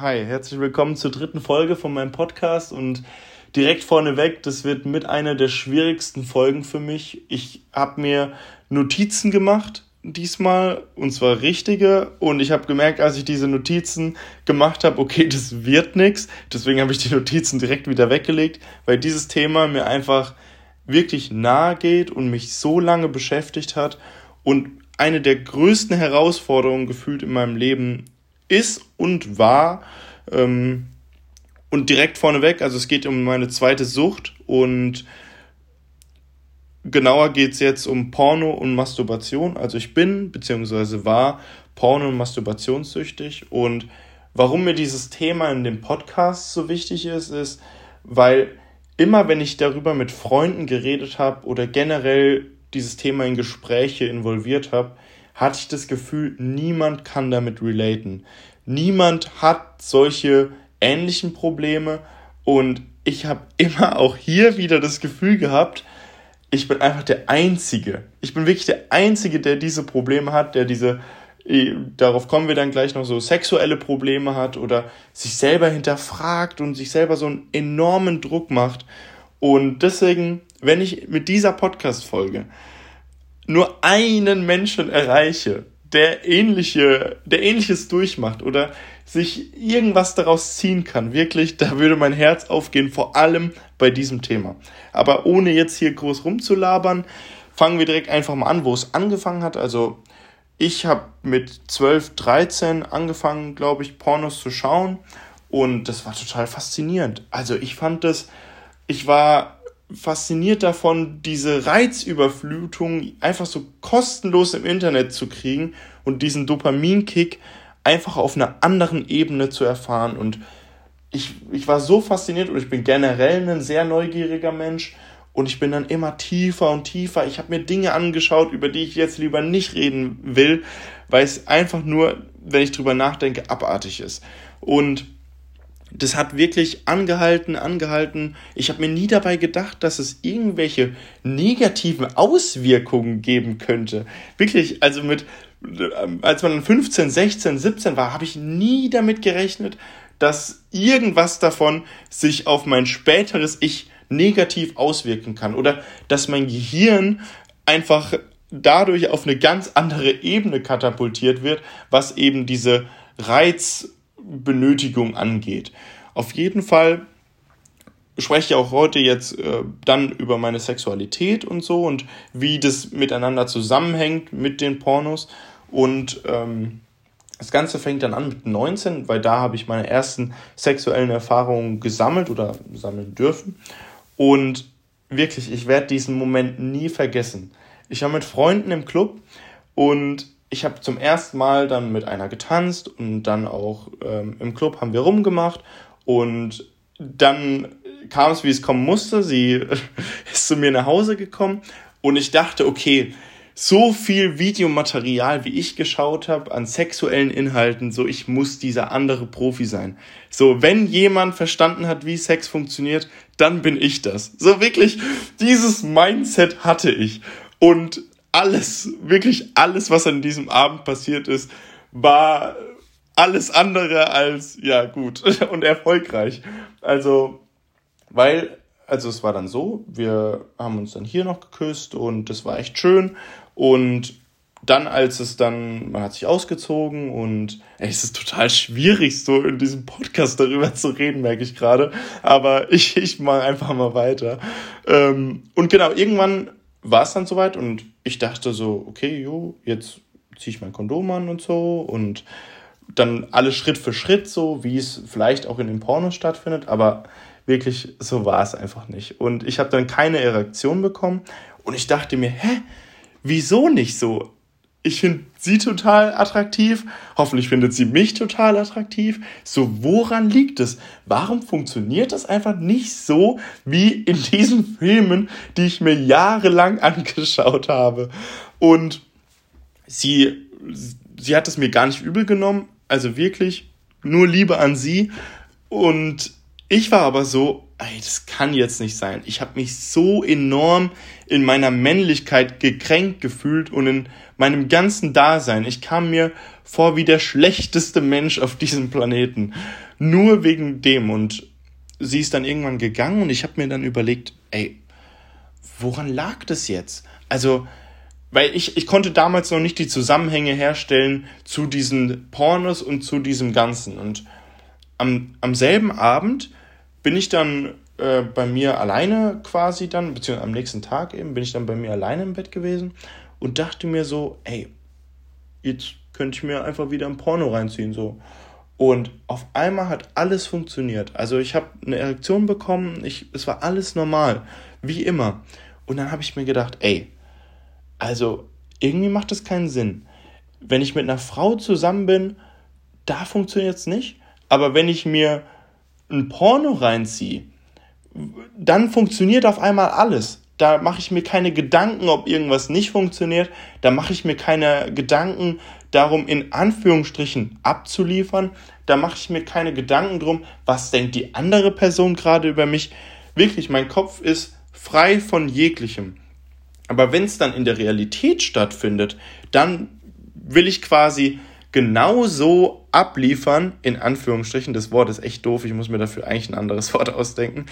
Hi, herzlich willkommen zur dritten Folge von meinem Podcast und direkt vorneweg, das wird mit einer der schwierigsten Folgen für mich. Ich habe mir Notizen gemacht diesmal und zwar richtige und ich habe gemerkt, als ich diese Notizen gemacht habe, okay, das wird nichts. Deswegen habe ich die Notizen direkt wieder weggelegt, weil dieses Thema mir einfach wirklich nahe geht und mich so lange beschäftigt hat und eine der größten Herausforderungen gefühlt in meinem Leben ist und war. Ähm, und direkt vorneweg, also es geht um meine zweite Sucht und genauer geht es jetzt um Porno und Masturbation. Also ich bin bzw. war Porno- und Masturbationssüchtig und warum mir dieses Thema in dem Podcast so wichtig ist, ist, weil immer wenn ich darüber mit Freunden geredet habe oder generell dieses Thema in Gespräche involviert habe, hatte ich das Gefühl, niemand kann damit relaten. Niemand hat solche ähnlichen Probleme und ich habe immer auch hier wieder das Gefühl gehabt, ich bin einfach der Einzige. Ich bin wirklich der Einzige, der diese Probleme hat, der diese, äh, darauf kommen wir dann gleich noch, so sexuelle Probleme hat oder sich selber hinterfragt und sich selber so einen enormen Druck macht. Und deswegen, wenn ich mit dieser Podcast-Folge nur einen Menschen erreiche, der ähnliche, der ähnliches durchmacht oder sich irgendwas daraus ziehen kann, wirklich, da würde mein Herz aufgehen, vor allem bei diesem Thema. Aber ohne jetzt hier groß rumzulabern, fangen wir direkt einfach mal an, wo es angefangen hat. Also ich habe mit 12, 13 angefangen, glaube ich, Pornos zu schauen und das war total faszinierend. Also ich fand das, ich war fasziniert davon, diese Reizüberflutung einfach so kostenlos im Internet zu kriegen und diesen Dopaminkick einfach auf einer anderen Ebene zu erfahren. Und ich, ich war so fasziniert und ich bin generell ein sehr neugieriger Mensch. Und ich bin dann immer tiefer und tiefer. Ich habe mir Dinge angeschaut, über die ich jetzt lieber nicht reden will, weil es einfach nur, wenn ich drüber nachdenke, abartig ist. Und das hat wirklich angehalten, angehalten. Ich habe mir nie dabei gedacht, dass es irgendwelche negativen Auswirkungen geben könnte. Wirklich, also mit, als man 15, 16, 17 war, habe ich nie damit gerechnet, dass irgendwas davon sich auf mein späteres Ich negativ auswirken kann oder dass mein Gehirn einfach dadurch auf eine ganz andere Ebene katapultiert wird, was eben diese Reiz Benötigung angeht. Auf jeden Fall spreche ich auch heute jetzt äh, dann über meine Sexualität und so und wie das miteinander zusammenhängt mit den Pornos. Und ähm, das Ganze fängt dann an mit 19, weil da habe ich meine ersten sexuellen Erfahrungen gesammelt oder sammeln dürfen. Und wirklich, ich werde diesen Moment nie vergessen. Ich war mit Freunden im Club und ich habe zum ersten Mal dann mit einer getanzt und dann auch ähm, im Club haben wir rumgemacht und dann kam es, wie es kommen musste. Sie ist zu mir nach Hause gekommen und ich dachte, okay, so viel Videomaterial, wie ich geschaut habe an sexuellen Inhalten, so ich muss dieser andere Profi sein. So, wenn jemand verstanden hat, wie Sex funktioniert, dann bin ich das. So wirklich, dieses Mindset hatte ich. Und alles, wirklich alles, was an diesem Abend passiert ist, war alles andere als, ja, gut und erfolgreich. Also, weil, also es war dann so, wir haben uns dann hier noch geküsst und das war echt schön und dann, als es dann, man hat sich ausgezogen und ey, es ist total schwierig, so in diesem Podcast darüber zu reden, merke ich gerade. Aber ich, ich mache einfach mal weiter. Ähm, und genau, irgendwann war es dann soweit und ich dachte so, okay, jo, jetzt ziehe ich mein Kondom an und so und dann alles Schritt für Schritt so, wie es vielleicht auch in den Pornos stattfindet, aber wirklich so war es einfach nicht. Und ich habe dann keine Erektion bekommen und ich dachte mir, hä, wieso nicht so? Ich finde sie total attraktiv, hoffentlich findet sie mich total attraktiv. So, woran liegt es? Warum funktioniert das einfach nicht so wie in diesen Filmen, die ich mir jahrelang angeschaut habe? Und sie, sie hat es mir gar nicht übel genommen, also wirklich nur Liebe an sie. Und ich war aber so, ey, das kann jetzt nicht sein. Ich habe mich so enorm in meiner Männlichkeit gekränkt gefühlt und in meinem ganzen Dasein. Ich kam mir vor wie der schlechteste Mensch auf diesem Planeten. Nur wegen dem. Und sie ist dann irgendwann gegangen und ich habe mir dann überlegt, ey, woran lag das jetzt? Also, weil ich, ich konnte damals noch nicht die Zusammenhänge herstellen zu diesen Pornos und zu diesem Ganzen. Und am, am selben Abend bin ich dann äh, bei mir alleine quasi dann, beziehungsweise am nächsten Tag eben, bin ich dann bei mir alleine im Bett gewesen und dachte mir so, ey, jetzt könnte ich mir einfach wieder ein Porno reinziehen, so. Und auf einmal hat alles funktioniert. Also ich habe eine Erektion bekommen, ich, es war alles normal, wie immer. Und dann habe ich mir gedacht, ey, also irgendwie macht das keinen Sinn. Wenn ich mit einer Frau zusammen bin, da funktioniert es nicht. Aber wenn ich mir ein Porno reinziehe, dann funktioniert auf einmal alles. Da mache ich mir keine Gedanken, ob irgendwas nicht funktioniert. Da mache ich mir keine Gedanken darum, in Anführungsstrichen abzuliefern. Da mache ich mir keine Gedanken drum, was denkt die andere Person gerade über mich. Wirklich, mein Kopf ist frei von jeglichem. Aber wenn es dann in der Realität stattfindet, dann will ich quasi genauso abliefern, in Anführungsstrichen, das Wort ist echt doof, ich muss mir dafür eigentlich ein anderes Wort ausdenken,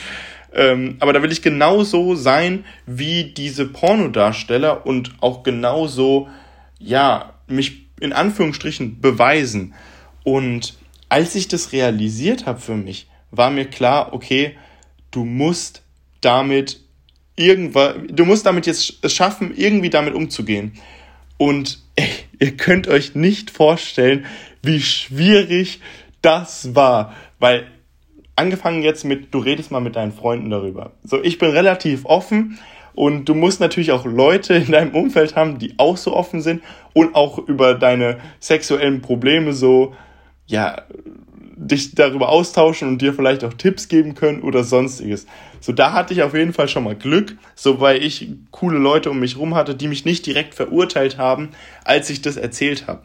ähm, aber da will ich genauso sein wie diese Pornodarsteller und auch genauso, ja, mich in Anführungsstrichen beweisen. Und als ich das realisiert habe für mich, war mir klar, okay, du musst damit irgendwas, du musst damit jetzt es schaffen, irgendwie damit umzugehen. Und ey, ihr könnt euch nicht vorstellen, wie schwierig das war, weil angefangen jetzt mit, du redest mal mit deinen Freunden darüber. So, ich bin relativ offen und du musst natürlich auch Leute in deinem Umfeld haben, die auch so offen sind und auch über deine sexuellen Probleme so, ja, dich darüber austauschen und dir vielleicht auch Tipps geben können oder sonstiges. So, da hatte ich auf jeden Fall schon mal Glück, so weil ich coole Leute um mich rum hatte, die mich nicht direkt verurteilt haben, als ich das erzählt habe.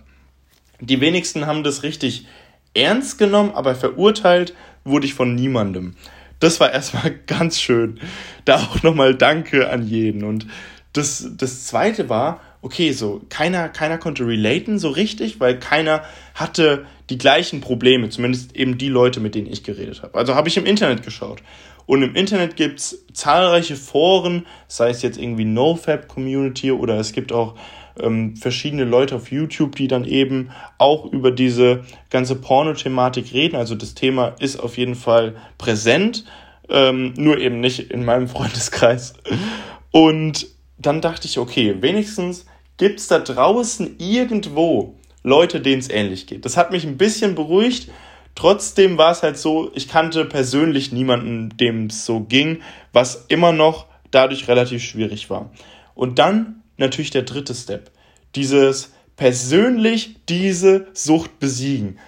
Die wenigsten haben das richtig ernst genommen, aber verurteilt wurde ich von niemandem. Das war erstmal ganz schön. Da auch nochmal Danke an jeden. Und das, das zweite war, okay, so keiner, keiner konnte relaten so richtig, weil keiner hatte die gleichen Probleme, zumindest eben die Leute, mit denen ich geredet habe. Also habe ich im Internet geschaut. Und im Internet gibt es zahlreiche Foren, sei es jetzt irgendwie NoFab Community oder es gibt auch ähm, verschiedene Leute auf YouTube, die dann eben auch über diese ganze Porno-Thematik reden. Also das Thema ist auf jeden Fall präsent, ähm, nur eben nicht in meinem Freundeskreis. Und dann dachte ich, okay, wenigstens gibt es da draußen irgendwo Leute, denen es ähnlich geht. Das hat mich ein bisschen beruhigt. Trotzdem war es halt so, ich kannte persönlich niemanden, dem es so ging, was immer noch dadurch relativ schwierig war. Und dann natürlich der dritte Step. Dieses persönlich diese Sucht besiegen.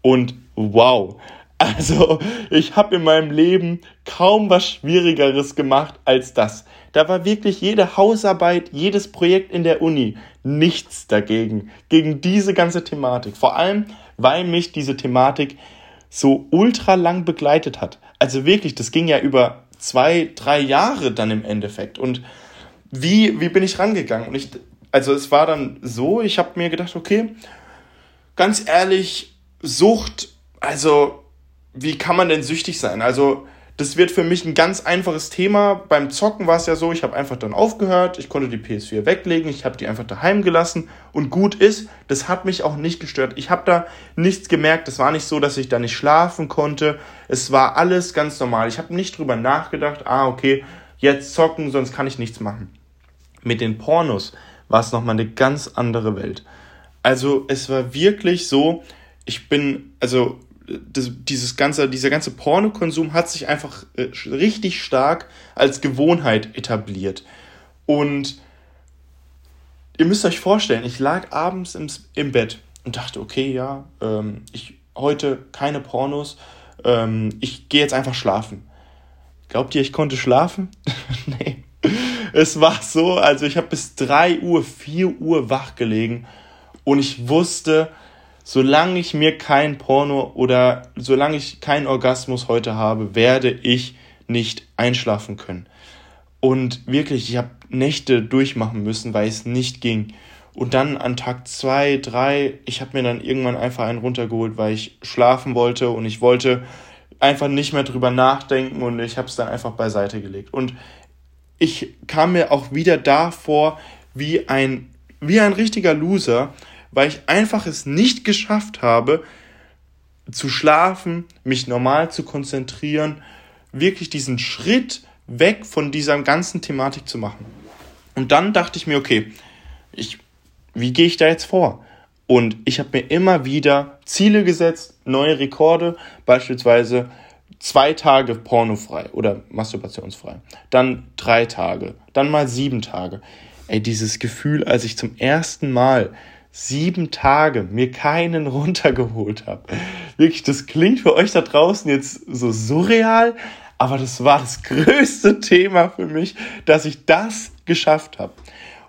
Und wow. Also, ich habe in meinem Leben kaum was Schwierigeres gemacht als das. Da war wirklich jede Hausarbeit, jedes Projekt in der Uni nichts dagegen, gegen diese ganze Thematik. Vor allem, weil mich diese Thematik so ultra lang begleitet hat. Also wirklich, das ging ja über zwei, drei Jahre dann im Endeffekt. Und wie, wie bin ich rangegangen? Und ich, also es war dann so, ich habe mir gedacht, okay, ganz ehrlich, Sucht, also wie kann man denn süchtig sein? Also das wird für mich ein ganz einfaches Thema. Beim Zocken war es ja so, ich habe einfach dann aufgehört, ich konnte die PS4 weglegen, ich habe die einfach daheim gelassen und gut ist, das hat mich auch nicht gestört. Ich habe da nichts gemerkt, es war nicht so, dass ich da nicht schlafen konnte. Es war alles ganz normal. Ich habe nicht drüber nachgedacht, ah okay, jetzt zocken, sonst kann ich nichts machen mit den Pornos war es nochmal eine ganz andere Welt. Also es war wirklich so, ich bin, also das, dieses ganze, dieser ganze Pornokonsum hat sich einfach äh, richtig stark als Gewohnheit etabliert. Und ihr müsst euch vorstellen, ich lag abends im, im Bett und dachte, okay, ja, ähm, ich heute keine Pornos, ähm, ich gehe jetzt einfach schlafen. Glaubt ihr, ich konnte schlafen? nee es war so, also ich habe bis 3 Uhr, 4 Uhr wach gelegen und ich wusste, solange ich mir kein Porno oder solange ich keinen Orgasmus heute habe, werde ich nicht einschlafen können. Und wirklich, ich habe Nächte durchmachen müssen, weil es nicht ging. Und dann an Tag zwei, drei, ich habe mir dann irgendwann einfach einen runtergeholt, weil ich schlafen wollte und ich wollte einfach nicht mehr drüber nachdenken und ich habe es dann einfach beiseite gelegt. Und ich kam mir auch wieder da vor wie ein, wie ein richtiger Loser, weil ich einfach es nicht geschafft habe, zu schlafen, mich normal zu konzentrieren, wirklich diesen Schritt weg von dieser ganzen Thematik zu machen. Und dann dachte ich mir, okay, ich, wie gehe ich da jetzt vor? Und ich habe mir immer wieder Ziele gesetzt, neue Rekorde, beispielsweise zwei Tage pornofrei oder masturbationsfrei, dann drei Tage, dann mal sieben Tage. Ey, dieses Gefühl, als ich zum ersten Mal sieben Tage mir keinen runtergeholt habe. Wirklich, das klingt für euch da draußen jetzt so surreal, aber das war das größte Thema für mich, dass ich das geschafft habe.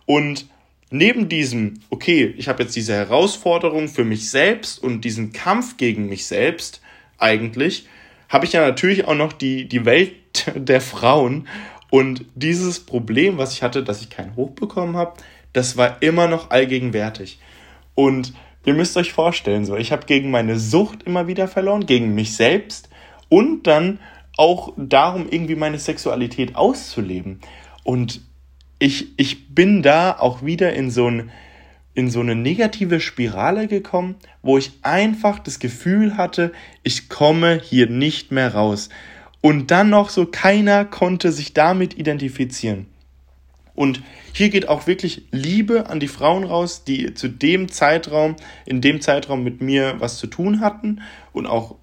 Und neben diesem, okay, ich habe jetzt diese Herausforderung für mich selbst und diesen Kampf gegen mich selbst eigentlich, habe ich ja natürlich auch noch die, die Welt der Frauen. Und dieses Problem, was ich hatte, dass ich keinen Hoch bekommen habe, das war immer noch allgegenwärtig. Und ihr müsst euch vorstellen, so, ich habe gegen meine Sucht immer wieder verloren, gegen mich selbst und dann auch darum, irgendwie meine Sexualität auszuleben. Und ich, ich bin da auch wieder in so ein, in so eine negative Spirale gekommen, wo ich einfach das Gefühl hatte, ich komme hier nicht mehr raus. Und dann noch so, keiner konnte sich damit identifizieren. Und hier geht auch wirklich Liebe an die Frauen raus, die zu dem Zeitraum, in dem Zeitraum mit mir was zu tun hatten und auch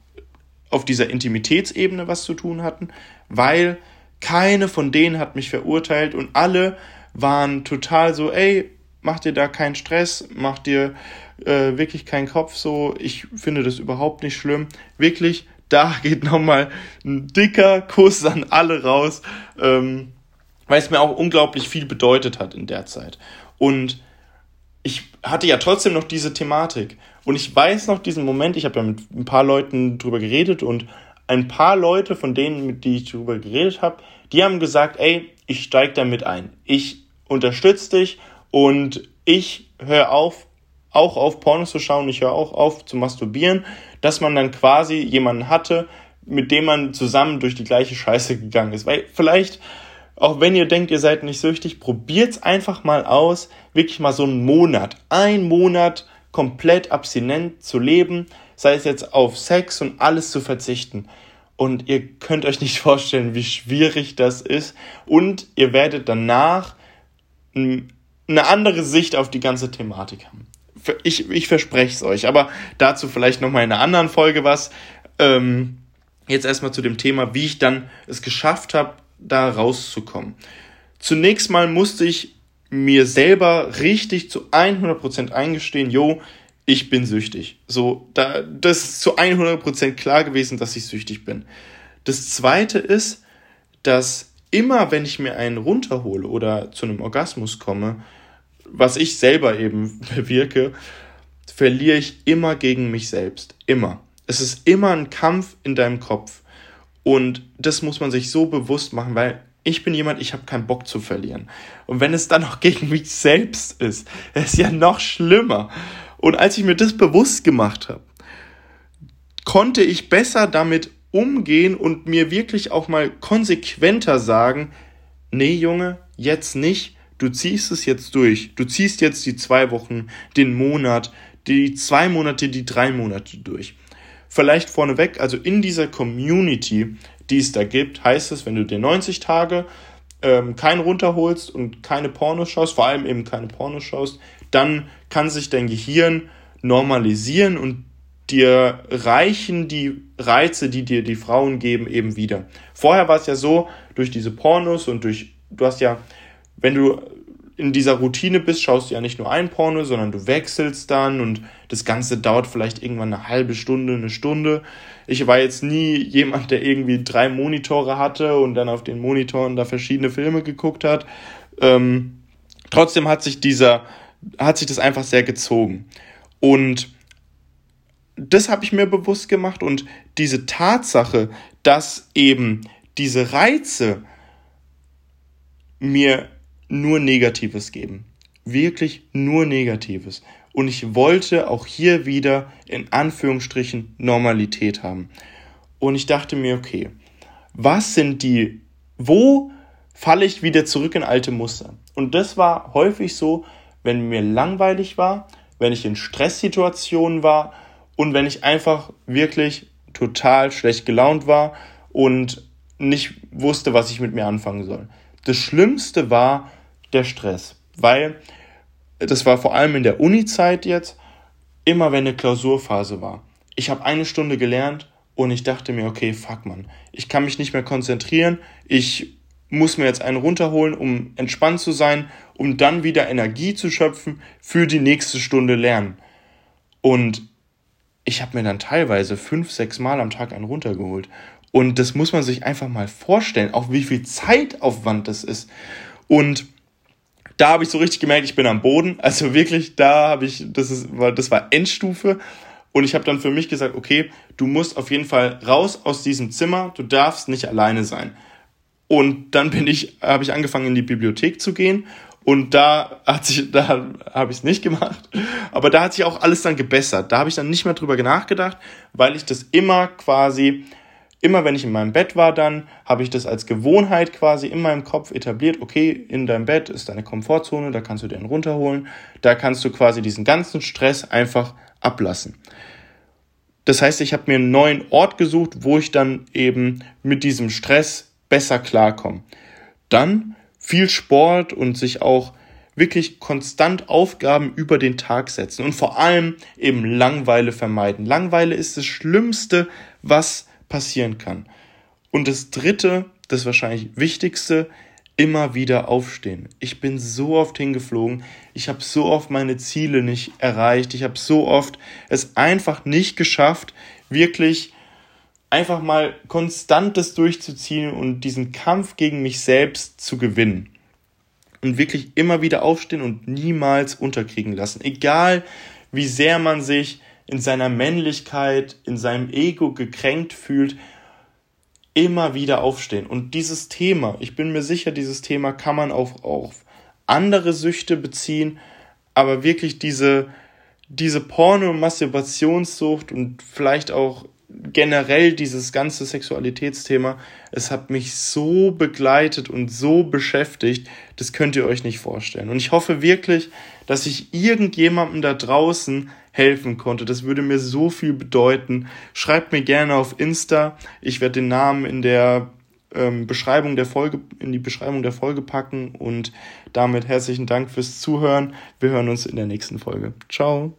auf dieser Intimitätsebene was zu tun hatten, weil keine von denen hat mich verurteilt und alle waren total so, ey, mach dir da keinen Stress, mach dir äh, wirklich keinen Kopf so. Ich finde das überhaupt nicht schlimm. Wirklich, da geht nochmal ein dicker Kuss an alle raus, ähm, weil es mir auch unglaublich viel bedeutet hat in der Zeit. Und ich hatte ja trotzdem noch diese Thematik. Und ich weiß noch diesen Moment, ich habe ja mit ein paar Leuten drüber geredet und ein paar Leute von denen, mit denen ich drüber geredet habe, die haben gesagt, ey, ich steig da mit ein. Ich unterstütze dich und ich höre auf, auch auf Pornos zu schauen, ich höre auch auf zu masturbieren, dass man dann quasi jemanden hatte, mit dem man zusammen durch die gleiche Scheiße gegangen ist. Weil vielleicht, auch wenn ihr denkt, ihr seid nicht süchtig, probiert's einfach mal aus, wirklich mal so einen Monat, ein Monat komplett abstinent zu leben, sei es jetzt auf Sex und alles zu verzichten. Und ihr könnt euch nicht vorstellen, wie schwierig das ist. Und ihr werdet danach eine andere Sicht auf die ganze Thematik haben. Ich, ich verspreche es euch, aber dazu vielleicht nochmal in einer anderen Folge was. Ähm, jetzt erstmal zu dem Thema, wie ich dann es geschafft habe, da rauszukommen. Zunächst mal musste ich mir selber richtig zu 100% eingestehen, jo, ich bin süchtig. So, da, das ist zu 100% klar gewesen, dass ich süchtig bin. Das zweite ist, dass immer, wenn ich mir einen runterhole oder zu einem Orgasmus komme, was ich selber eben bewirke, verliere ich immer gegen mich selbst. Immer. Es ist immer ein Kampf in deinem Kopf. Und das muss man sich so bewusst machen, weil ich bin jemand, ich habe keinen Bock zu verlieren. Und wenn es dann noch gegen mich selbst ist, ist ja noch schlimmer. Und als ich mir das bewusst gemacht habe, konnte ich besser damit umgehen und mir wirklich auch mal konsequenter sagen, nee Junge, jetzt nicht, du ziehst es jetzt durch. Du ziehst jetzt die zwei Wochen, den Monat, die zwei Monate, die drei Monate durch. Vielleicht vorneweg, also in dieser Community, die es da gibt, heißt es, wenn du dir 90 Tage ähm, keinen runterholst und keine Pornos schaust, vor allem eben keine Pornos schaust, dann kann sich dein Gehirn normalisieren und dir reichen die Reize, die dir die Frauen geben, eben wieder. Vorher war es ja so, durch diese Pornos und durch, du hast ja wenn du in dieser Routine bist, schaust du ja nicht nur ein Porno, sondern du wechselst dann und das Ganze dauert vielleicht irgendwann eine halbe Stunde, eine Stunde. Ich war jetzt nie jemand, der irgendwie drei Monitore hatte und dann auf den Monitoren da verschiedene Filme geguckt hat. Ähm, trotzdem hat sich dieser, hat sich das einfach sehr gezogen. Und das habe ich mir bewusst gemacht und diese Tatsache, dass eben diese Reize mir nur Negatives geben. wirklich nur Negatives. Und ich wollte auch hier wieder in Anführungsstrichen Normalität haben. Und ich dachte mir, okay, was sind die, wo falle ich wieder zurück in alte Muster? Und das war häufig so, wenn mir langweilig war, wenn ich in Stresssituationen war und wenn ich einfach wirklich total schlecht gelaunt war und nicht wusste, was ich mit mir anfangen soll. Das Schlimmste war der Stress, weil das war vor allem in der Uni-Zeit jetzt, immer wenn eine Klausurphase war. Ich habe eine Stunde gelernt und ich dachte mir, okay, fuck man, ich kann mich nicht mehr konzentrieren, ich muss mir jetzt einen runterholen, um entspannt zu sein, um dann wieder Energie zu schöpfen für die nächste Stunde Lernen. Und ich habe mir dann teilweise fünf, sechs Mal am Tag einen runtergeholt. Und das muss man sich einfach mal vorstellen, auch wie viel Zeitaufwand das ist. Und da habe ich so richtig gemerkt, ich bin am Boden. Also wirklich, da habe ich, das ist, das war Endstufe. Und ich habe dann für mich gesagt, okay, du musst auf jeden Fall raus aus diesem Zimmer. Du darfst nicht alleine sein. Und dann bin ich, habe ich angefangen in die Bibliothek zu gehen und da hat sich, da habe ich es nicht gemacht. Aber da hat sich auch alles dann gebessert. Da habe ich dann nicht mehr drüber nachgedacht, weil ich das immer quasi, immer wenn ich in meinem Bett war, dann habe ich das als Gewohnheit quasi in meinem Kopf etabliert. Okay, in deinem Bett ist deine Komfortzone, da kannst du den runterholen. Da kannst du quasi diesen ganzen Stress einfach ablassen. Das heißt, ich habe mir einen neuen Ort gesucht, wo ich dann eben mit diesem Stress besser klarkomme. Dann viel Sport und sich auch wirklich konstant Aufgaben über den Tag setzen und vor allem eben Langweile vermeiden. Langweile ist das Schlimmste, was passieren kann. Und das Dritte, das wahrscheinlich Wichtigste, immer wieder aufstehen. Ich bin so oft hingeflogen, ich habe so oft meine Ziele nicht erreicht, ich habe so oft es einfach nicht geschafft, wirklich einfach mal konstantes durchzuziehen und diesen Kampf gegen mich selbst zu gewinnen. Und wirklich immer wieder aufstehen und niemals unterkriegen lassen. Egal wie sehr man sich in seiner Männlichkeit, in seinem Ego gekränkt fühlt, immer wieder aufstehen. Und dieses Thema, ich bin mir sicher, dieses Thema kann man auch auf andere Süchte beziehen, aber wirklich diese, diese Porno- und Masturbationssucht und vielleicht auch generell dieses ganze Sexualitätsthema, es hat mich so begleitet und so beschäftigt, das könnt ihr euch nicht vorstellen. Und ich hoffe wirklich, dass ich irgendjemandem da draußen helfen konnte. Das würde mir so viel bedeuten. Schreibt mir gerne auf Insta. Ich werde den Namen in der ähm, Beschreibung der Folge, in die Beschreibung der Folge packen und damit herzlichen Dank fürs Zuhören. Wir hören uns in der nächsten Folge. Ciao.